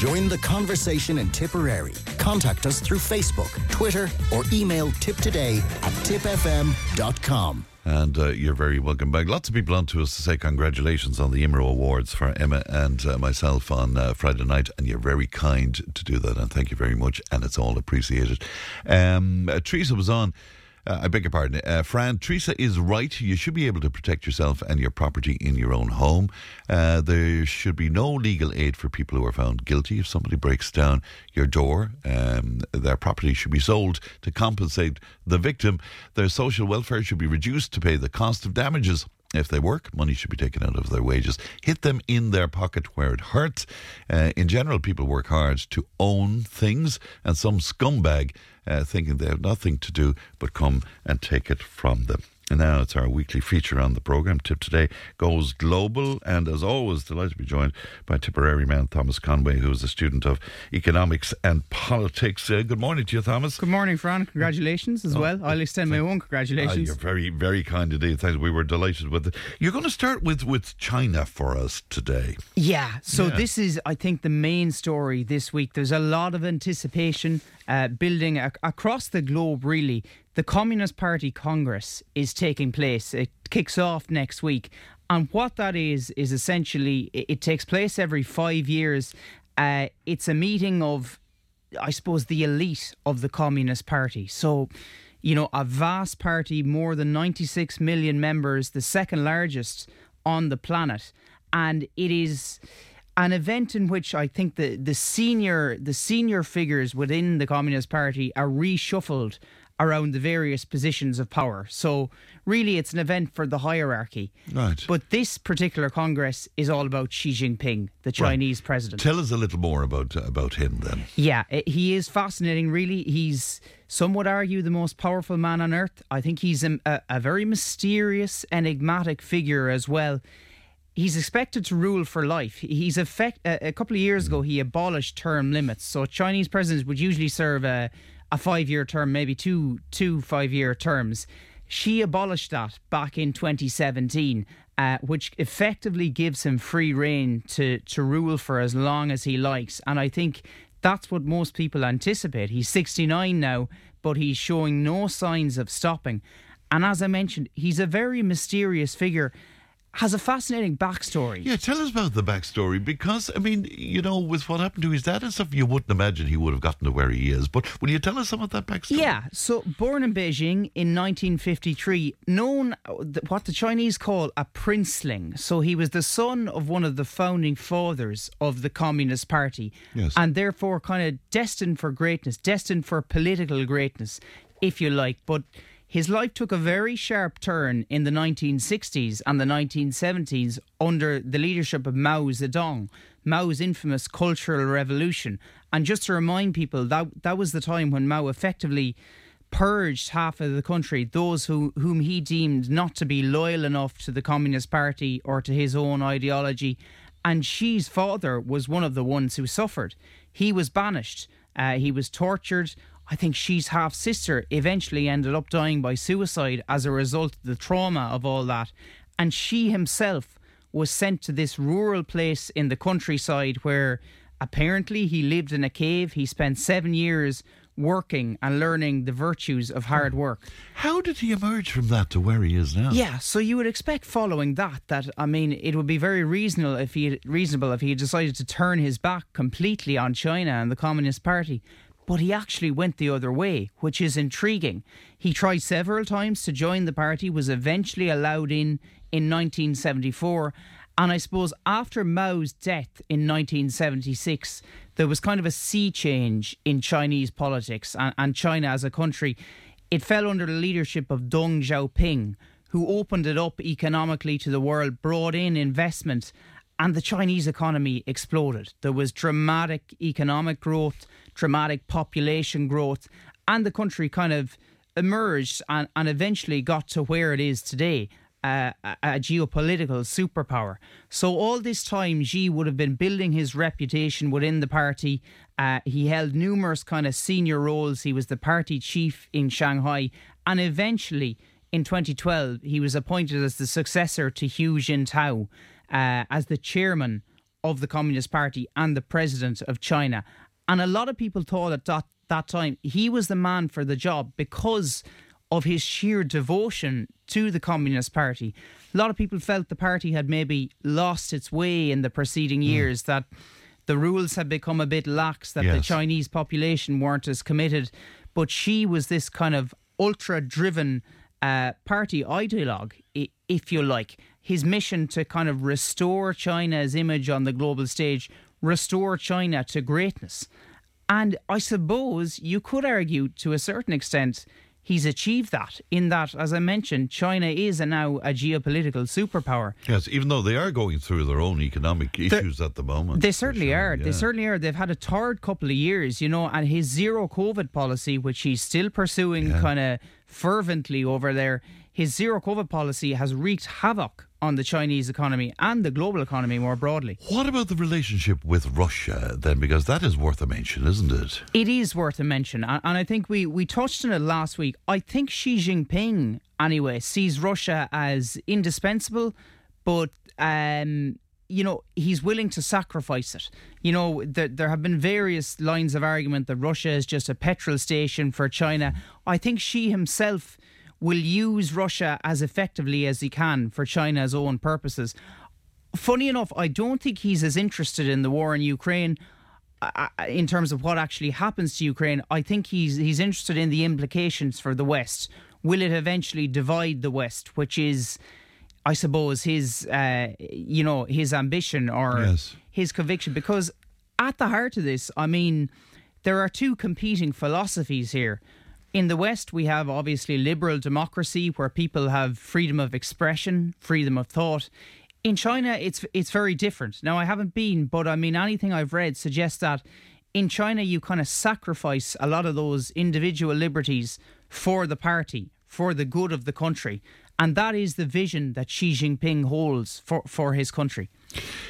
Join the conversation in Tipperary. Contact us through Facebook, Twitter, or email tiptoday at tipfm.com. And uh, you're very welcome back. Lots of people on to us to say congratulations on the IMRO Awards for Emma and uh, myself on uh, Friday night. And you're very kind to do that. And thank you very much. And it's all appreciated. Um, uh, Teresa was on. Uh, I beg your pardon. Uh, Fran, Teresa is right. You should be able to protect yourself and your property in your own home. Uh, there should be no legal aid for people who are found guilty. If somebody breaks down your door, um, their property should be sold to compensate the victim. Their social welfare should be reduced to pay the cost of damages. If they work, money should be taken out of their wages. Hit them in their pocket where it hurts. Uh, in general, people work hard to own things, and some scumbag uh, thinking they have nothing to do but come and take it from them. And now it's our weekly feature on the programme. Tip today goes global, and as always, delighted to be joined by Tipperary man Thomas Conway, who is a student of economics and politics. Uh, good morning to you, Thomas. Good morning, Fran. Congratulations as oh, well. I'll extend my own congratulations. Uh, you're very, very kind indeed. Thanks. We were delighted with it. You're going to start with with China for us today. Yeah. So yeah. this is, I think, the main story this week. There's a lot of anticipation uh, building ac- across the globe, really. The Communist Party Congress is taking place. It kicks off next week. And what that is, is essentially it, takes place every five years. Uh, it's a meeting of, I suppose, the elite of the Communist Party. So, you know, a vast party, more than 96 million members, the second largest on the planet. And it is an event in which I think the, the senior the senior figures within the Communist Party are reshuffled around the various positions of power. So really it's an event for the hierarchy. Right. But this particular congress is all about Xi Jinping, the Chinese right. president. Tell us a little more about uh, about him then. Yeah, eh, he is fascinating really. He's some would argue the most powerful man on earth. I think he's a, a, a very mysterious, enigmatic figure as well he's expected to rule for life. He's effect uh, a, couple of years hmm. ago he abolished term limits. So Chinese presidents would usually serve a, a five year term, maybe two two five year terms. Xi abolished that back in 2017, uh, which effectively gives him free reign to to rule for as long as he likes. And I think that's what most people anticipate. He's 69 now, but he's showing no signs of stopping. And as I mentioned, he's a very mysterious figure has a fascinating backstory. Yeah, tell us about the backstory because, I mean, you know, with what happened to his dad and stuff, you wouldn't imagine he would have gotten to where he is. But will you tell us some of that backstory? Yeah, so born in Beijing in 1953, known what the Chinese call a princeling. So he was the son of one of the founding fathers of the Communist Party. Yes. And therefore kind of destined for greatness, destined for political greatness, if you like. But his life took a very sharp turn in the 1960s and the 1970s under the leadership of Mao Zedong, Mao's infamous Cultural Revolution. And just to remind people, that, that was the time when Mao effectively purged half of the country, those who, whom he deemed not to be loyal enough to the Communist Party or to his own ideology. And Xi's father was one of the ones who suffered. He was banished. Uh, he was tortured. I think Xi's half sister eventually ended up dying by suicide as a result of the trauma of all that. And Xi himself was sent to this rural place in the countryside where apparently he lived in a cave. He spent seven years working and learning the virtues of hard hmm. work. How did he emerge from that to where he is now? Yeah, so you would expect following that that I mean it would be very reasonable if he reasonable if he decided to turn his back completely on China and the Communist Party but he actually went the other way, which is intriguing. He tried several times to join the party, was eventually allowed in in 1974. And I suppose after Mao's death in 1976, there was kind of a sea change in Chinese politics and, and China as a country. It fell under the leadership of Deng Xiaoping, who opened it up economically to the world, brought in investment, and the Chinese economy exploded. There was dramatic economic growth dramatic population growth, and the country kind of emerged and, and eventually got to where it is today. Uh, a, a, geopolitical superpower. So all this time, Xi would have been building his reputation within the party. Uh, he held numerous kind of senior roles. He was the party chief in Shanghai, and eventually, in 2012, he was appointed as the successor to Hu Jintao uh, as the chairman of the Communist Party and the president of China. And a lot of people thought at that, that time he was the man for the job because of his sheer devotion to the Communist Party. A lot of people felt the party had maybe lost its way in the preceding years, that the rules had become a bit lax, that the Chinese population weren't as committed. But Xi was this kind of ultra driven uh, party ideologue, if you like. His mission to kind of restore China's image on the global stage, restore China to greatness. And I suppose you could argue to a certain extent he's achieved that, in that, as I mentioned, China is a now a geopolitical superpower. Yes, even though they are going through their own economic issues at the moment. They certainly sure, are. They certainly are. They've had a tired couple of years, you know, and his zero COVID policy, which he's still pursuing Yeah. kind of fervently over there, his zero COVID policy has wreaked havoc on the Chinese economy and the global economy more broadly. What about the relationship with Russia then? Because that is worth a mention, isn't it? It is worth a mention, and and I think we, we touched on it last week. I think Xi Jinping, anyway, sees Russia as indispensable, but um, you know he's willing to sacrifice it. You know, there, there have been various lines of argument that Russia is just a petrol station for China. I think Xi himself will use Russia as effectively as he can for China's own purposes. Funny enough, I don't think he's as interested in the war in Ukraine uh, in terms of what actually happens to Ukraine. I think he's he's interested in the implications for the West. Will it eventually divide the West, which is, I suppose, his uh, you know his ambition or Yes. his conviction? Because at the heart of this, I mean, there are two competing philosophies here. In the West, we have obviously liberal democracy where people have freedom of expression, freedom of thought. In China, it's it's very different. Now, I haven't been, but I mean, anything I've read suggests that in China, you kind of sacrifice a lot of those individual liberties for the party, for the good of the country. And that is the vision that Xi Jinping holds for, for his country.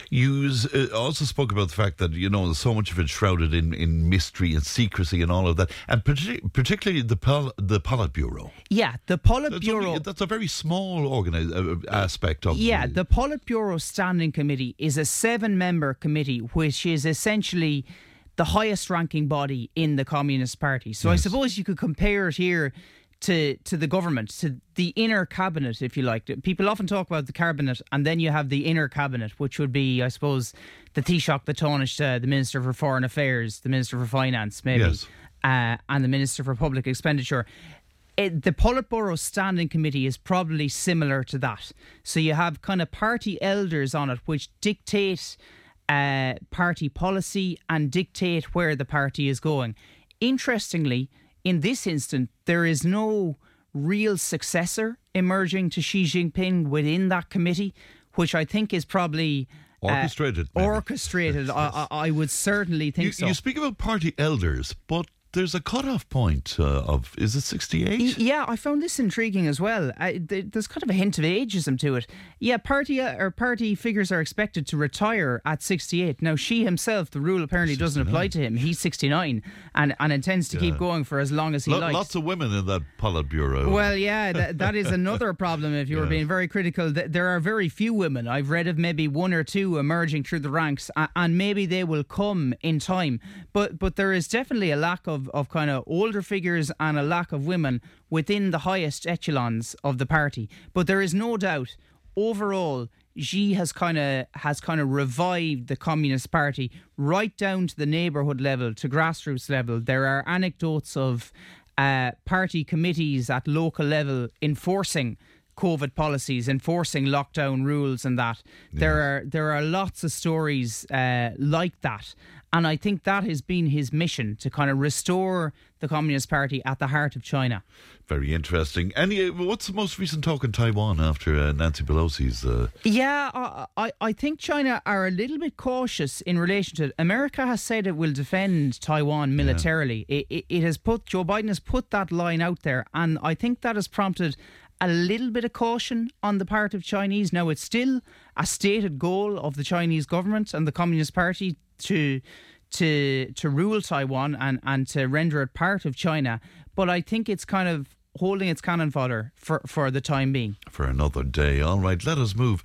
You uh, also spoke about the fact that you know so much of it shrouded in, in mystery and secrecy and all of that, and partic- particularly the Pol- the Politburo. Yeah, the That's, Politburo. only, that's a very small organi- uh, aspect of Yeah, the, the Politburo Standing Committee is a seven member committee, which is essentially the highest ranking body in the Communist Party. So I suppose you could compare it here to, to the government, to the inner cabinet, if you like. People often talk about the cabinet, and then you have the inner cabinet, which would be, I suppose, the Taoiseach, the Taoiseach, uh, the Minister for Foreign Affairs, the Minister for Finance, maybe, Yes. uh, and the Minister for Public Expenditure it, the Politburo Standing Committee is probably similar to that. So you have kind of party elders on it, which dictate uh, party policy and dictate where the party is going. Interestingly, in this instant, there is no real successor emerging to Xi Jinping within that committee, which I think is probably. uh, Orchestrated, maybe. orchestrated. I, I, I would certainly think You, so. you speak about party elders, but there's a cutoff point uh, of is it 68? Yeah, I found this intriguing as well. I, there's kind of a hint of ageism to it. Yeah, party uh, or party figures are expected to retire at 68. Now, Xi himself, the rule apparently doesn't apply to him. He's 69 and, and intends to keep going for as long as he Lo- likes. lots of women in that Politburo. Well, yeah, that, that is another problem. If you were Yes. being very critical, there are very few women. I've read of maybe one or two emerging through the ranks, and maybe they will come in time. But but there is definitely a lack of, of kind of older figures and a lack of women within the highest echelons of the party. But there is no doubt, overall. Xi has kind of has kind of revived the Communist Party right down to the neighborhood level, to grassroots level. There are anecdotes of uh, party committees at local level enforcing COVID policies, enforcing lockdown rules, and that. There are there are lots of stories uh, like that, and I think that has been his mission to kind of restore the Communist Party at the heart of China. Very interesting. And uh, what's the most recent talk in Taiwan after uh, Nancy Pelosi's? Uh, Yeah, I, I think China are a little bit cautious in relation to it. America has said it will defend Taiwan militarily. It, it, it has put Joe Biden has put that line out there, and I think that has prompted a little bit of caution on the part of Chinese. Now, it's still a stated goal of the Chinese government and the Communist Party to to to rule Taiwan and and to render it part of China. But I think it's kind of holding its cannon fodder for for the time being. for another day. All right, let us move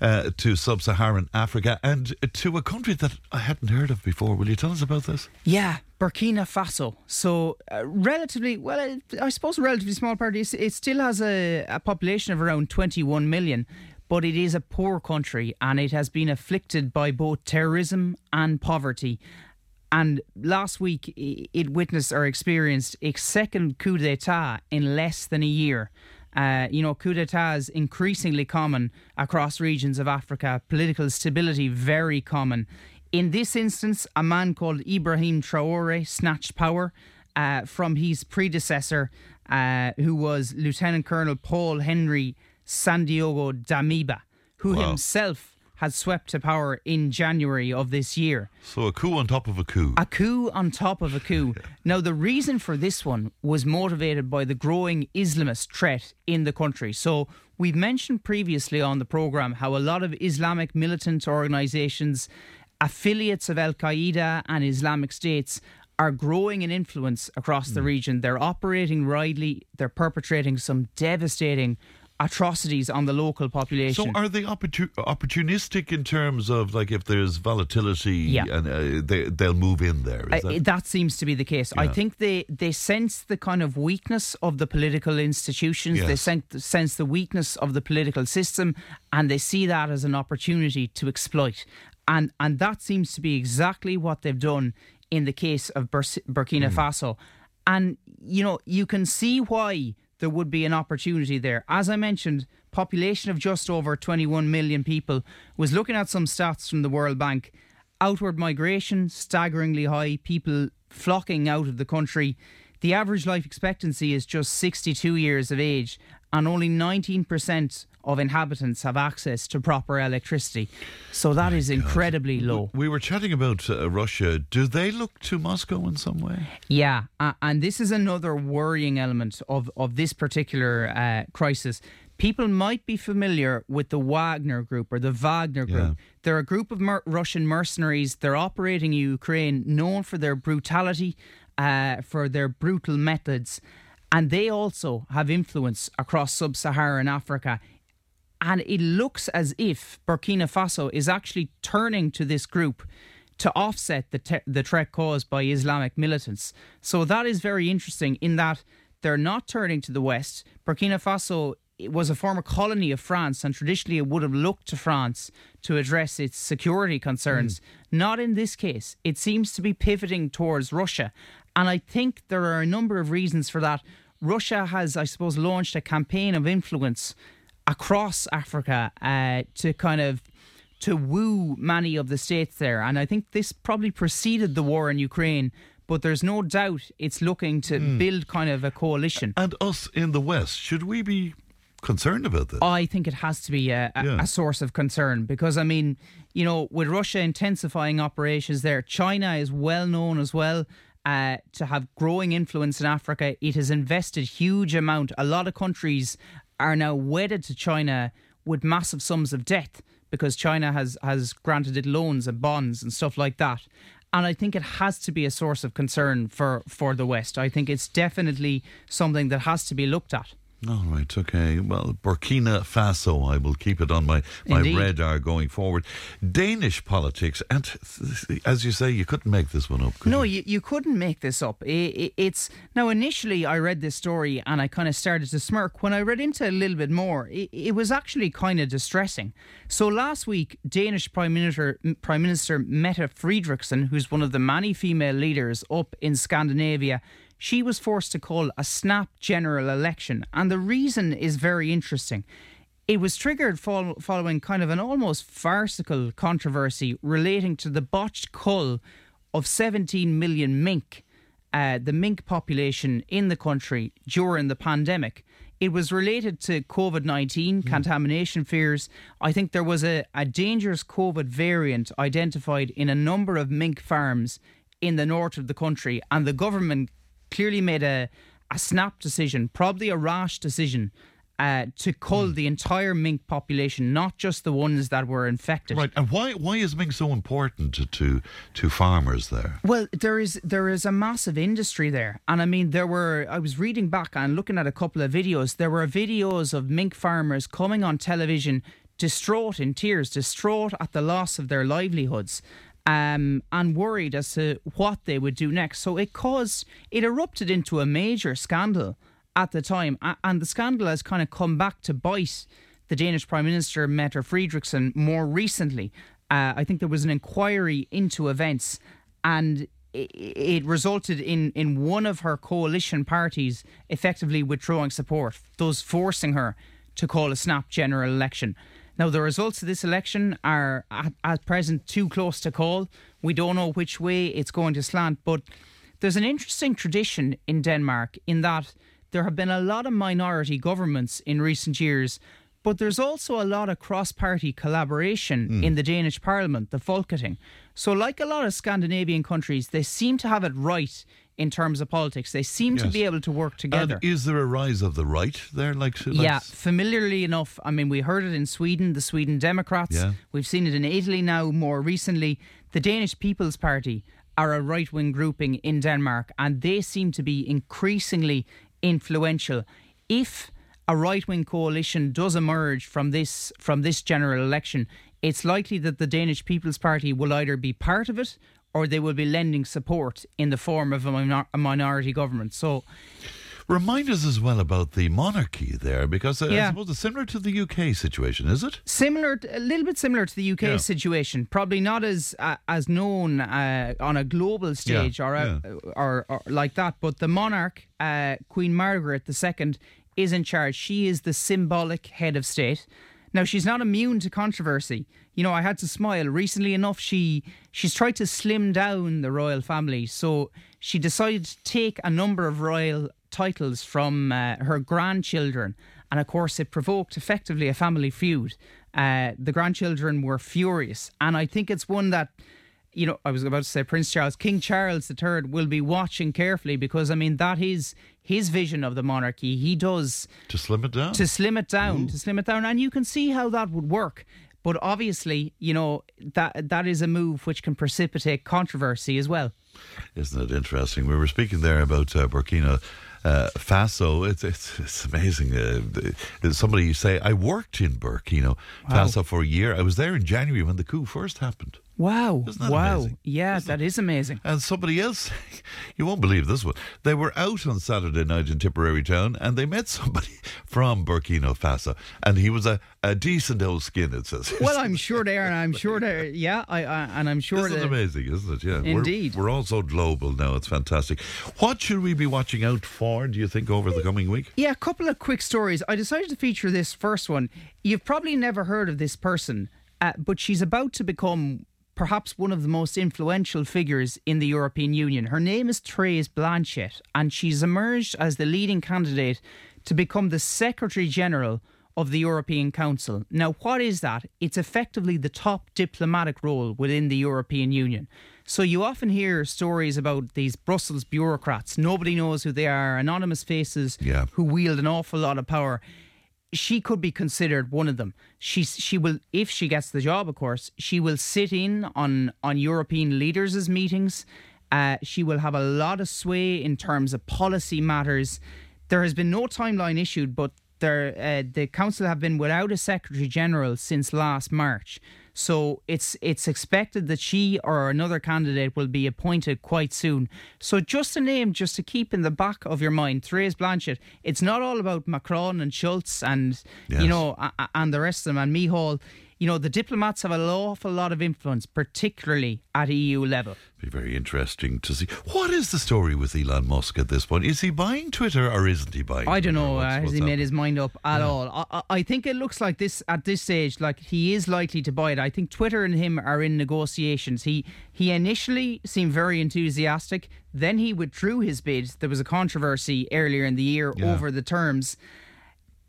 uh, to sub Saharan Africa and to a country that I hadn't heard of before. Will you tell us about this? Yeah, Burkina Faso. So, uh, relatively, well, I suppose a relatively small party. It still has a, a population of around 21 million but it is a poor country and it has been afflicted by both terrorism and poverty. And last week, it witnessed or experienced a second coup d'etat in less than a year. Uh, you know, coup d'etats increasingly common across regions of Africa, political stability very common. In this instance, a man called Ibrahim Traore snatched power uh, from his predecessor, uh, who was Lieutenant Colonel Paul Henri Sandaogo Damiba, who wow. himself had swept to power in January of this year. So a coup on top of a coup. A coup on top of a coup. now, the reason for this one was motivated by the growing Islamist threat in the country. So, we've mentioned previously on the programme how a lot of Islamic militant organisations, affiliates of Al Qaeda and Islamic States, are growing in influence across the hmm. region. They're operating widely, they're perpetrating some devastating atrocities on the local population. So are they opportun- opportunistic in terms of like if there's volatility yeah. and uh, they, they'll move in there? Uh, that? that? seems to be the case. Yeah. I think they, they sense the kind of weakness of the political institutions. Yes. They sense, sense the weakness of the political system and they see that as an opportunity to exploit. And, and that seems to be exactly what they've done in the case of Bur- Burkina mm. Faso. And, you know, you can see why there would be an opportunity there. As I mentioned, population of just over 21 million people was looking at some stats from the World Bank. Outward migration staggeringly high, people flocking out of the country. The average life expectancy is just 62 years of age, and only 19% of inhabitants have access to proper electricity. So that is incredibly God. low. We were chatting about uh, Russia. Do they look to Moscow in some way? Yeah, uh, and this is another worrying element of, of this particular uh, crisis. People might be familiar with the Wagner Group or the Wagner Group. Yeah. They're a group of mer- Russian mercenaries. They're operating in Ukraine, known for their brutality, uh, for their brutal methods. And they also have influence across sub Saharan Africa and it looks as if Burkina Faso is actually turning to this group to offset the, te- the threat caused by Islamic militants. So that is very interesting in that they're not turning to the West. Burkina Faso was a former colony of France, and traditionally it would have looked to France to address its security concerns. Mm. Not in this case. It seems to be pivoting towards Russia. And I think there are a number of reasons for that. Russia has, I suppose, launched a campaign of influence across Africa uh, to kind of to woo many of the states there. And I think this probably preceded the war in Ukraine. But there's no doubt it's looking to mm. build kind of a coalition. And us in the West, should we be concerned about this? I think it has to be a, a, yeah. a, source of concern because, I mean, you know, with Russia intensifying operations there, China is well known as well. Uh, to have growing influence in Africa, it has invested huge amount. A lot of countries are now wedded to China with massive sums of debt because China has, has granted it loans and bonds and stuff like that. And I think it has to be a source of concern for, for the West. I think it's definitely something that has to be looked at. All right, okay. Well, Burkina Faso, I will keep it on my, my radar going forward. Danish politics, and as you say, you couldn't make this one up. no, you? you? You, couldn't make this up. It, it, it's now initially I read this story and I kind of started to smirk. When I read into it a little bit more, it, it was actually kind of distressing. So last week, Danish Prime Minister Prime Minister Mette Frederiksen, who's one of the many female leaders up in Scandinavia she was forced to call a snap general election. And the reason is very interesting. It was triggered following kind of an almost farcical controversy relating to the botched cull of 17 million mink, uh, the mink population in the country during the pandemic. It was related to COVID 19 mm. contamination fears. I think there was a, a dangerous COVID variant identified in a number of mink farms in the north of the country, and the government clearly made a, a snap decision, probably a rash decision, uh, to cull mm. the entire mink population, not just the ones that were infected. Right, and why why is mink so important to, to to farmers there? Well, there is there is a massive industry there, and I mean there were. I was reading back and looking at a couple of videos. There were videos of mink farmers coming on television distraught in tears, distraught at the loss of their livelihoods. Um, and worried as to what they would do next. So it caused, it erupted into a major scandal at the time. And the scandal has kind of come back to bite the Danish Prime Minister, Mette Frederiksen, more recently. Uh, I think there was an inquiry into events, and it, resulted in, in one of her coalition parties effectively withdrawing support, thus forcing her to call a snap general election. Now, the results of this election are at, at present too close to call. We don't know which way it's going to slant, but there's an interesting tradition in Denmark in that there have been a lot of minority governments in recent years, but there's also a lot of cross party collaboration mm. in the Danish parliament, the Folketing. So, like a lot of Scandinavian countries, they seem to have it right in terms of politics. They seem yes. to be able to work together. And is there a rise of the right there? Like, like, yeah, familiarly enough. I mean, we heard it in Sweden, the Sweden Democrats. Yeah. We've seen it in Italy now. More recently, the Danish People's Party are a right wing grouping in Denmark, and they seem to be increasingly influential. If a right wing coalition does emerge from this from this general election, it's likely that the Danish People's Party will either be part of it or they will be lending support in the form of a, minor- a minority government. So. Remind us as well about the monarchy there, because uh, yeah. I suppose it's similar to the UK situation, is it? Similar, a little bit similar to the UK yeah. situation. Probably not as uh, as known uh, on a global stage yeah. Or, uh, or, or like that. But the monarch, uh, Queen Margaret II, is in charge. She is the symbolic head of state. Now she's not immune to controversy. You know, I had to smile. Recently enough, she she's tried to slim down the royal family, so she decided to take a number of royal titles from uh, her grandchildren, and of course, it provoked effectively a family feud. Uh, the grandchildren were furious, and I think it's one that you know, I was about to say Prince Charles, King Charles III will be watching carefully because I mean that is his vision of the monarchy. He does to slim it down, to slim it down, Ooh. to slim it down, and you can see how that would work. But obviously, you know that that is a move which can precipitate controversy as well. Isn't it interesting? We were speaking there about uh, Burkina. Uh, Faso, it's it's, it's amazing. Uh, somebody say I worked in Burkina Faso for a year. I was there in January when the coup first happened. Wow. wow. Amazing? Yeah, Isn't that it? is amazing. And somebody else, you won't believe this one. They were out on Saturday night in Tipperary town and they met somebody from Burkina Faso. And he was a, a decent old skin, it says. Well, I'm sure they are. And I'm sure they're, yeah, I, I and I'm sure Isn't amazing, isn't it? Yeah. Indeed. We're, we're all so global now. It's fantastic. What should we be watching out for, do you think, over the coming week? Yeah, a couple of quick stories. I decided to feature this first one. You've probably never heard of this person. Uh, but she's about to become perhaps one of the most influential figures in the European Union. Her name is Therese Blanchet, and she's emerged as the leading candidate to become the Secretary General of the European Council. Now, what is that? It's effectively the top diplomatic role within the European Union. So you often hear stories about these Brussels bureaucrats. Nobody knows who they are, anonymous faces yeah. who wield an awful lot of power she could be considered one of them. She she will if she gets the job, of course, she will sit in on on European leaders' meetings. Uh, she will have a lot of sway in terms of policy matters. There has been no timeline issued, but there uh, the council have been without a secretary general since last March. So it's it's expected that she or another candidate will be appointed quite soon. So just a name just to keep in the back of your mind, Therese Blanchet. It's not all about Macron and Scholz and yes. you know and the rest of them and Micheál you know, the diplomats have an awful lot of influence, particularly at EU level. Be very interesting to see. What is the story with Elon Musk at this point? Is he buying Twitter or isn't he buying? I don't know. Uh, has he made his mind up at yeah. all? I, I, think it looks like this at this stage, like he is likely to buy it. I think Twitter and him are in negotiations. He he initially seemed very enthusiastic. Then he withdrew his bid. There was a controversy earlier in the year yeah. over the terms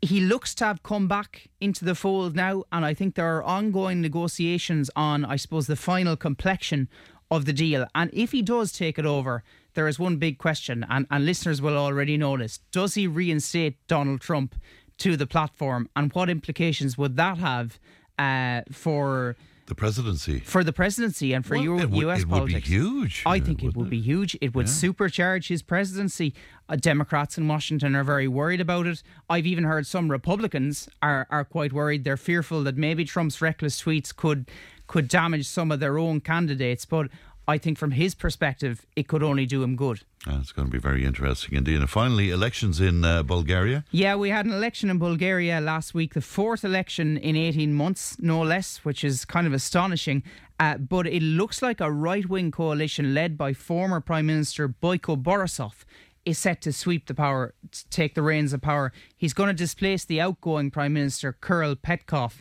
he looks to have come back into the fold now, and I think there are ongoing negotiations on, I suppose, the final complexion of the deal. And if he does take it over, there is one big question, and, and listeners will already this. Does he reinstate Donald Trump to the platform, and what implications would that have uh, for the presidency. for the presidency and for Well, Euro- it would- US it would be politics. huge, I think it wouldn't it? be huge. It would supercharge his presidency. Uh, Democrats in Washington are very worried about it. I've even heard some Republicans are, are quite worried. They're fearful that maybe Trump's reckless tweets could could damage some of their own candidates. But I think from his perspective, it could only do him good. Uh, it's going to be very interesting indeed. And finally, elections in uh, Bulgaria. Yeah, we had an election in Bulgaria last week, the fourth election in 18 months, no less, which is kind of astonishing. Uh, but it looks like a right wing coalition led by former Prime Minister Boyko Borisov is set to sweep the power, take the reins of power. He's going to displace the outgoing Prime Minister, Kirill Petkov.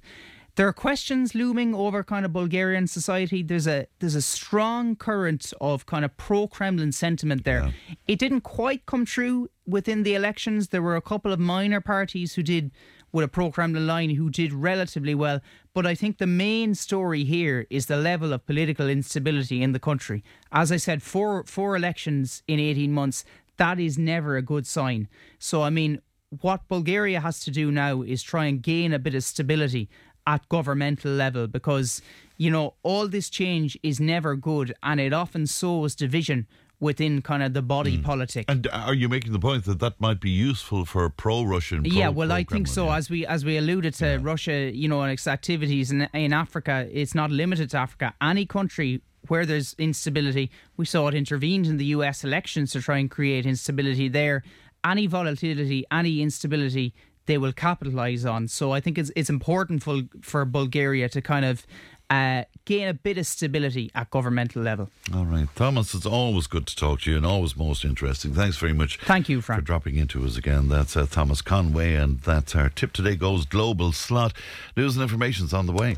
There are questions looming over kind of Bulgarian society. There's a there's a strong current of kind of pro Kremlin sentiment there. It didn't quite come true within the elections. There were a couple of minor parties who did with a pro Kremlin line who did relatively well. But I think the main story here is the level of political instability in the country. As I said, four four elections in 18 months, that is never a good sign. So I mean, what Bulgaria has to do now is try and gain a bit of stability at governmental level because you know all this change is never good and it often sows division within kind of the body hmm. politic. And are you making the point that that might be useful for pro-Russian? Pro, yeah, well, I think so. yeah? As we as we alluded to, Russia, you know, and its activities in in Africa, it's not limited to Africa. Any country where there's instability, we saw it intervened in the U.S. elections to try and create instability there. Any volatility, any instability, they will capitalise on. So I think it's it's important for for Bulgaria to kind of. Uh, gain a bit of stability at governmental level. All right, Thomas. It's always good to talk to you, and always most interesting. Thanks very much. Thank you, for dropping into us again. That's uh, Thomas Conway, and that's our tip today. Goes global slot. News and information's on the way.